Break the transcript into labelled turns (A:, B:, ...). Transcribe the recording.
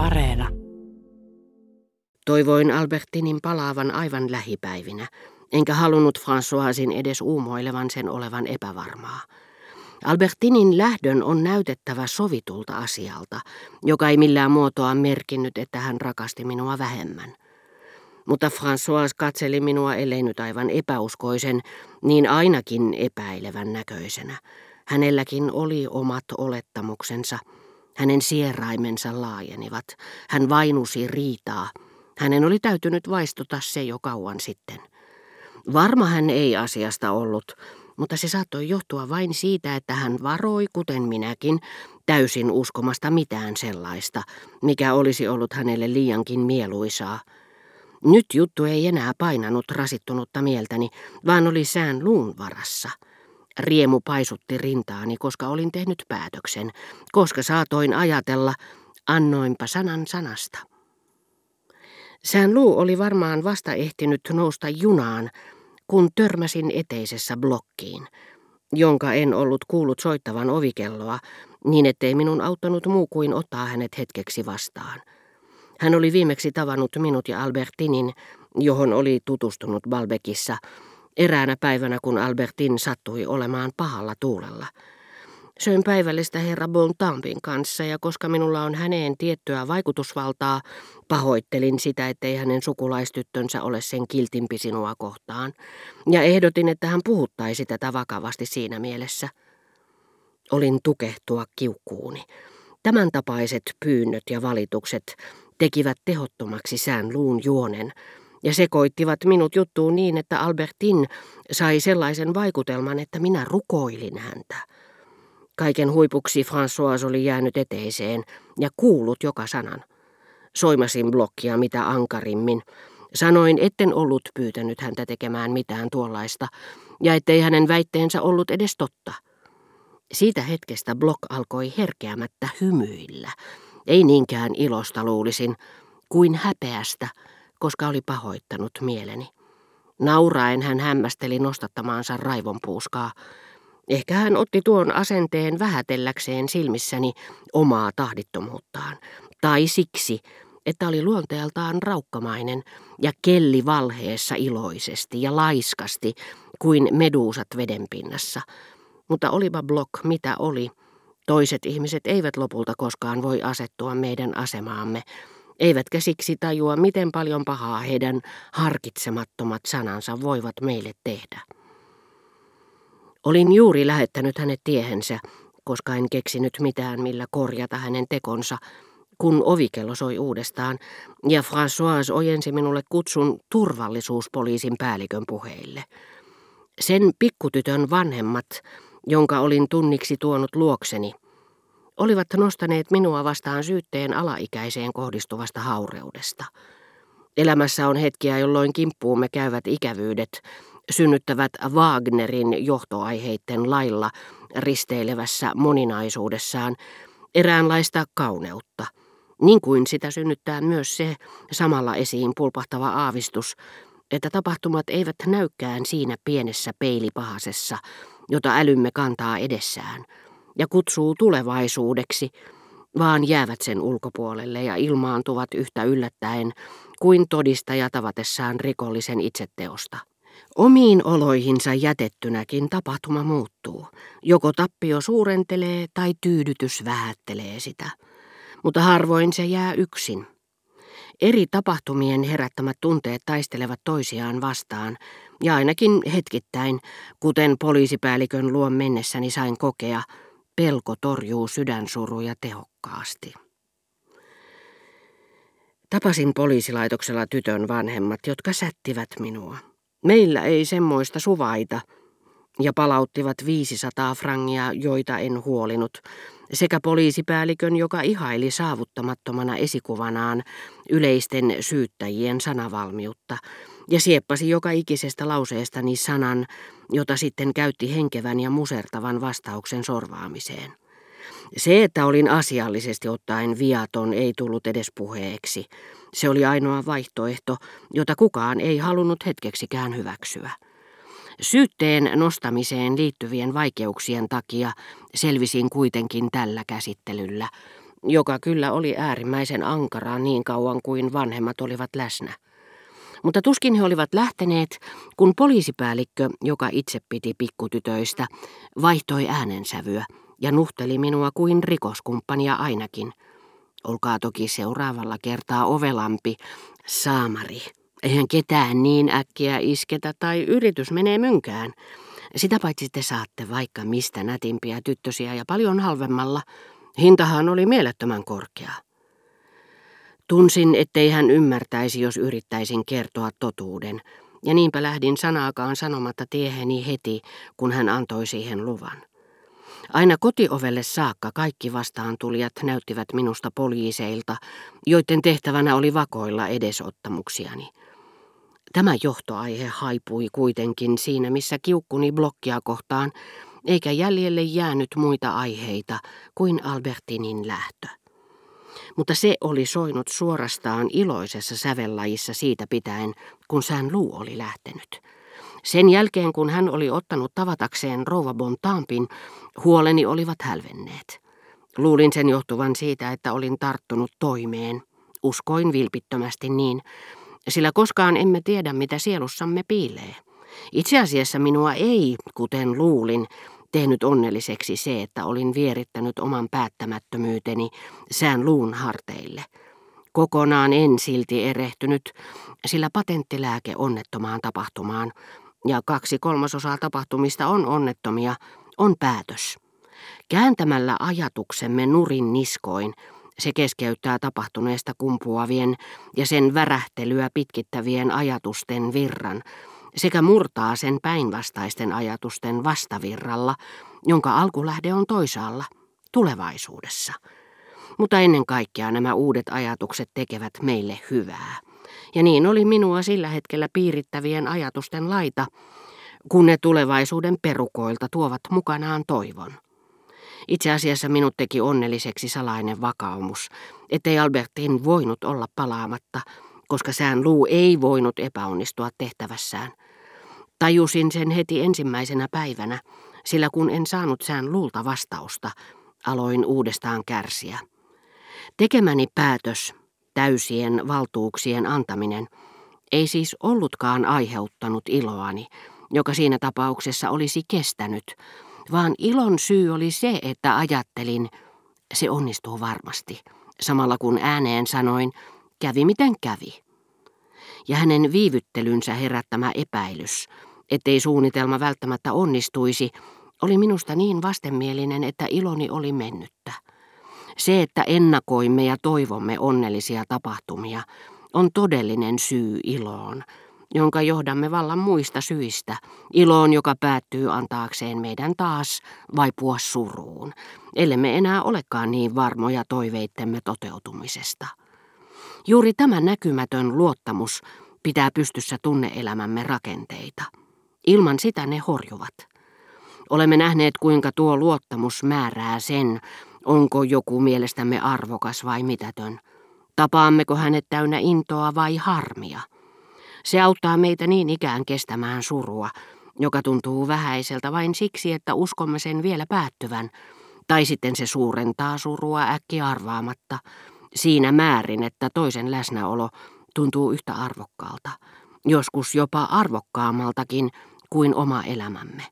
A: Areena.
B: Toivoin Albertinin palaavan aivan lähipäivinä, enkä halunnut Françoisin edes uumoilevan sen olevan epävarmaa. Albertinin lähdön on näytettävä sovitulta asialta, joka ei millään muotoa merkinnyt, että hän rakasti minua vähemmän. Mutta François katseli minua, ellei nyt aivan epäuskoisen, niin ainakin epäilevän näköisenä. Hänelläkin oli omat olettamuksensa. Hänen sieraimensa laajenivat. Hän vainusi riitaa. Hänen oli täytynyt vaistota se jo kauan sitten. Varma hän ei asiasta ollut, mutta se saattoi johtua vain siitä, että hän varoi, kuten minäkin, täysin uskomasta mitään sellaista, mikä olisi ollut hänelle liiankin mieluisaa. Nyt juttu ei enää painanut rasittunutta mieltäni, vaan oli sään luun varassa. Riemu paisutti rintaani, koska olin tehnyt päätöksen, koska saatoin ajatella, annoinpa sanan sanasta. Sään luu oli varmaan vasta ehtinyt nousta junaan, kun törmäsin eteisessä blokkiin, jonka en ollut kuullut soittavan ovikelloa, niin ettei minun auttanut muu kuin ottaa hänet hetkeksi vastaan. Hän oli viimeksi tavannut minut ja Albertinin, johon oli tutustunut Balbekissa, eräänä päivänä kun Albertin sattui olemaan pahalla tuulella – Söin päivällistä herra Bontampin kanssa ja koska minulla on häneen tiettyä vaikutusvaltaa, pahoittelin sitä, ettei hänen sukulaistyttönsä ole sen kiltimpi sinua kohtaan, ja ehdotin, että hän puhuttaisi tätä vakavasti siinä mielessä. Olin tukehtua kiukkuuni. Tämän tapaiset pyynnöt ja valitukset tekivät tehottomaksi sään luun juonen, ja sekoittivat minut juttuun niin, että Albertin sai sellaisen vaikutelman, että minä rukoilin häntä. Kaiken huipuksi François oli jäänyt eteiseen ja kuullut joka sanan. Soimasin blokkia mitä ankarimmin. Sanoin, etten ollut pyytänyt häntä tekemään mitään tuollaista, ja ettei hänen väitteensä ollut edes totta. Siitä hetkestä Blok alkoi herkeämättä hymyillä, ei niinkään ilosta luulisin, kuin häpeästä, koska oli pahoittanut mieleni. Nauraen hän hämmästeli nostattamaansa raivonpuuskaa, Ehkä hän otti tuon asenteen vähätelläkseen silmissäni omaa tahdittomuuttaan. Tai siksi, että oli luonteeltaan raukkamainen ja kelli valheessa iloisesti ja laiskasti kuin meduusat vedenpinnassa. Mutta olipa Block mitä oli, toiset ihmiset eivät lopulta koskaan voi asettua meidän asemaamme, eivätkä siksi tajua, miten paljon pahaa heidän harkitsemattomat sanansa voivat meille tehdä. Olin juuri lähettänyt hänet tiehensä, koska en keksinyt mitään, millä korjata hänen tekonsa, kun ovikello soi uudestaan, ja François ojensi minulle kutsun turvallisuuspoliisin päällikön puheille. Sen pikkutytön vanhemmat, jonka olin tunniksi tuonut luokseni, olivat nostaneet minua vastaan syytteen alaikäiseen kohdistuvasta haureudesta. Elämässä on hetkiä, jolloin kimppuumme käyvät ikävyydet, synnyttävät Wagnerin johtoaiheitten lailla risteilevässä moninaisuudessaan eräänlaista kauneutta, niin kuin sitä synnyttää myös se samalla esiin pulpahtava aavistus, että tapahtumat eivät näykään siinä pienessä peilipahasessa, jota älymme kantaa edessään, ja kutsuu tulevaisuudeksi, vaan jäävät sen ulkopuolelle ja ilmaantuvat yhtä yllättäen kuin todistaja tavatessaan rikollisen itseteosta. Omiin oloihinsa jätettynäkin tapahtuma muuttuu. Joko tappio suurentelee tai tyydytys vähättelee sitä. Mutta harvoin se jää yksin. Eri tapahtumien herättämät tunteet taistelevat toisiaan vastaan, ja ainakin hetkittäin, kuten poliisipäällikön luon mennessäni sain kokea, pelko torjuu sydänsuruja tehokkaasti. Tapasin poliisilaitoksella tytön vanhemmat, jotka sättivät minua. Meillä ei semmoista suvaita, ja palauttivat 500 frangia, joita en huolinut, sekä poliisipäällikön, joka ihaili saavuttamattomana esikuvanaan yleisten syyttäjien sanavalmiutta, ja sieppasi joka ikisestä lauseestani sanan, jota sitten käytti henkevän ja musertavan vastauksen sorvaamiseen. Se, että olin asiallisesti ottaen viaton, ei tullut edes puheeksi. Se oli ainoa vaihtoehto, jota kukaan ei halunnut hetkeksikään hyväksyä. Syytteen nostamiseen liittyvien vaikeuksien takia selvisin kuitenkin tällä käsittelyllä, joka kyllä oli äärimmäisen ankaraa niin kauan kuin vanhemmat olivat läsnä. Mutta tuskin he olivat lähteneet, kun poliisipäällikkö, joka itse piti pikkutytöistä, vaihtoi äänensävyä ja nuhteli minua kuin rikoskumppania ainakin. Olkaa toki seuraavalla kertaa ovelampi, saamari. Eihän ketään niin äkkiä isketä tai yritys menee mynkään. Sitä paitsi te saatte vaikka mistä nätimpiä tyttösiä ja paljon halvemmalla. Hintahan oli mielettömän korkea. Tunsin, ettei hän ymmärtäisi, jos yrittäisin kertoa totuuden, ja niinpä lähdin sanaakaan sanomatta tieheni heti, kun hän antoi siihen luvan. Aina kotiovelle saakka kaikki vastaantulijat näyttivät minusta poliiseilta, joiden tehtävänä oli vakoilla edesottamuksiani. Tämä johtoaihe haipui kuitenkin siinä, missä kiukkuni blokkia kohtaan, eikä jäljelle jäänyt muita aiheita kuin Albertinin lähtö. Mutta se oli soinut suorastaan iloisessa sävellajissa siitä pitäen, kun sään luu oli lähtenyt. Sen jälkeen, kun hän oli ottanut tavatakseen rouva Bontampin, huoleni olivat hälvenneet. Luulin sen johtuvan siitä, että olin tarttunut toimeen. Uskoin vilpittömästi niin, sillä koskaan emme tiedä, mitä sielussamme piilee. Itse asiassa minua ei, kuten luulin, tehnyt onnelliseksi se, että olin vierittänyt oman päättämättömyyteni sään luun harteille. Kokonaan en silti erehtynyt, sillä patenttilääke onnettomaan tapahtumaan, ja kaksi kolmasosaa tapahtumista on onnettomia, on päätös. Kääntämällä ajatuksemme nurin niskoin, se keskeyttää tapahtuneesta kumpuavien ja sen värähtelyä pitkittävien ajatusten virran, sekä murtaa sen päinvastaisten ajatusten vastavirralla, jonka alkulähde on toisaalla, tulevaisuudessa. Mutta ennen kaikkea nämä uudet ajatukset tekevät meille hyvää. Ja niin oli minua sillä hetkellä piirittävien ajatusten laita, kun ne tulevaisuuden perukoilta tuovat mukanaan toivon. Itse asiassa minut teki onnelliseksi salainen vakaumus, ettei Albertin voinut olla palaamatta, koska sään luu ei voinut epäonnistua tehtävässään. Tajusin sen heti ensimmäisenä päivänä, sillä kun en saanut sään luulta vastausta, aloin uudestaan kärsiä. Tekemäni päätös, täysien valtuuksien antaminen, ei siis ollutkaan aiheuttanut iloani, joka siinä tapauksessa olisi kestänyt, vaan ilon syy oli se, että ajattelin, se onnistuu varmasti, samalla kun ääneen sanoin, kävi miten kävi. Ja hänen viivyttelynsä herättämä epäilys, ettei suunnitelma välttämättä onnistuisi, oli minusta niin vastenmielinen, että iloni oli mennyttä. Se, että ennakoimme ja toivomme onnellisia tapahtumia, on todellinen syy iloon, jonka johdamme vallan muista syistä, iloon, joka päättyy antaakseen meidän taas vaipua suruun, ellemme enää olekaan niin varmoja toiveittemme toteutumisesta. Juuri tämä näkymätön luottamus pitää pystyssä tunneelämämme rakenteita. Ilman sitä ne horjuvat. Olemme nähneet, kuinka tuo luottamus määrää sen, onko joku mielestämme arvokas vai mitätön. Tapaammeko hänet täynnä intoa vai harmia. Se auttaa meitä niin ikään kestämään surua, joka tuntuu vähäiseltä vain siksi, että uskomme sen vielä päättyvän, tai sitten se suurentaa surua äkki arvaamatta, siinä määrin, että toisen läsnäolo tuntuu yhtä arvokkaalta, joskus jopa arvokkaammaltakin kuin oma elämämme.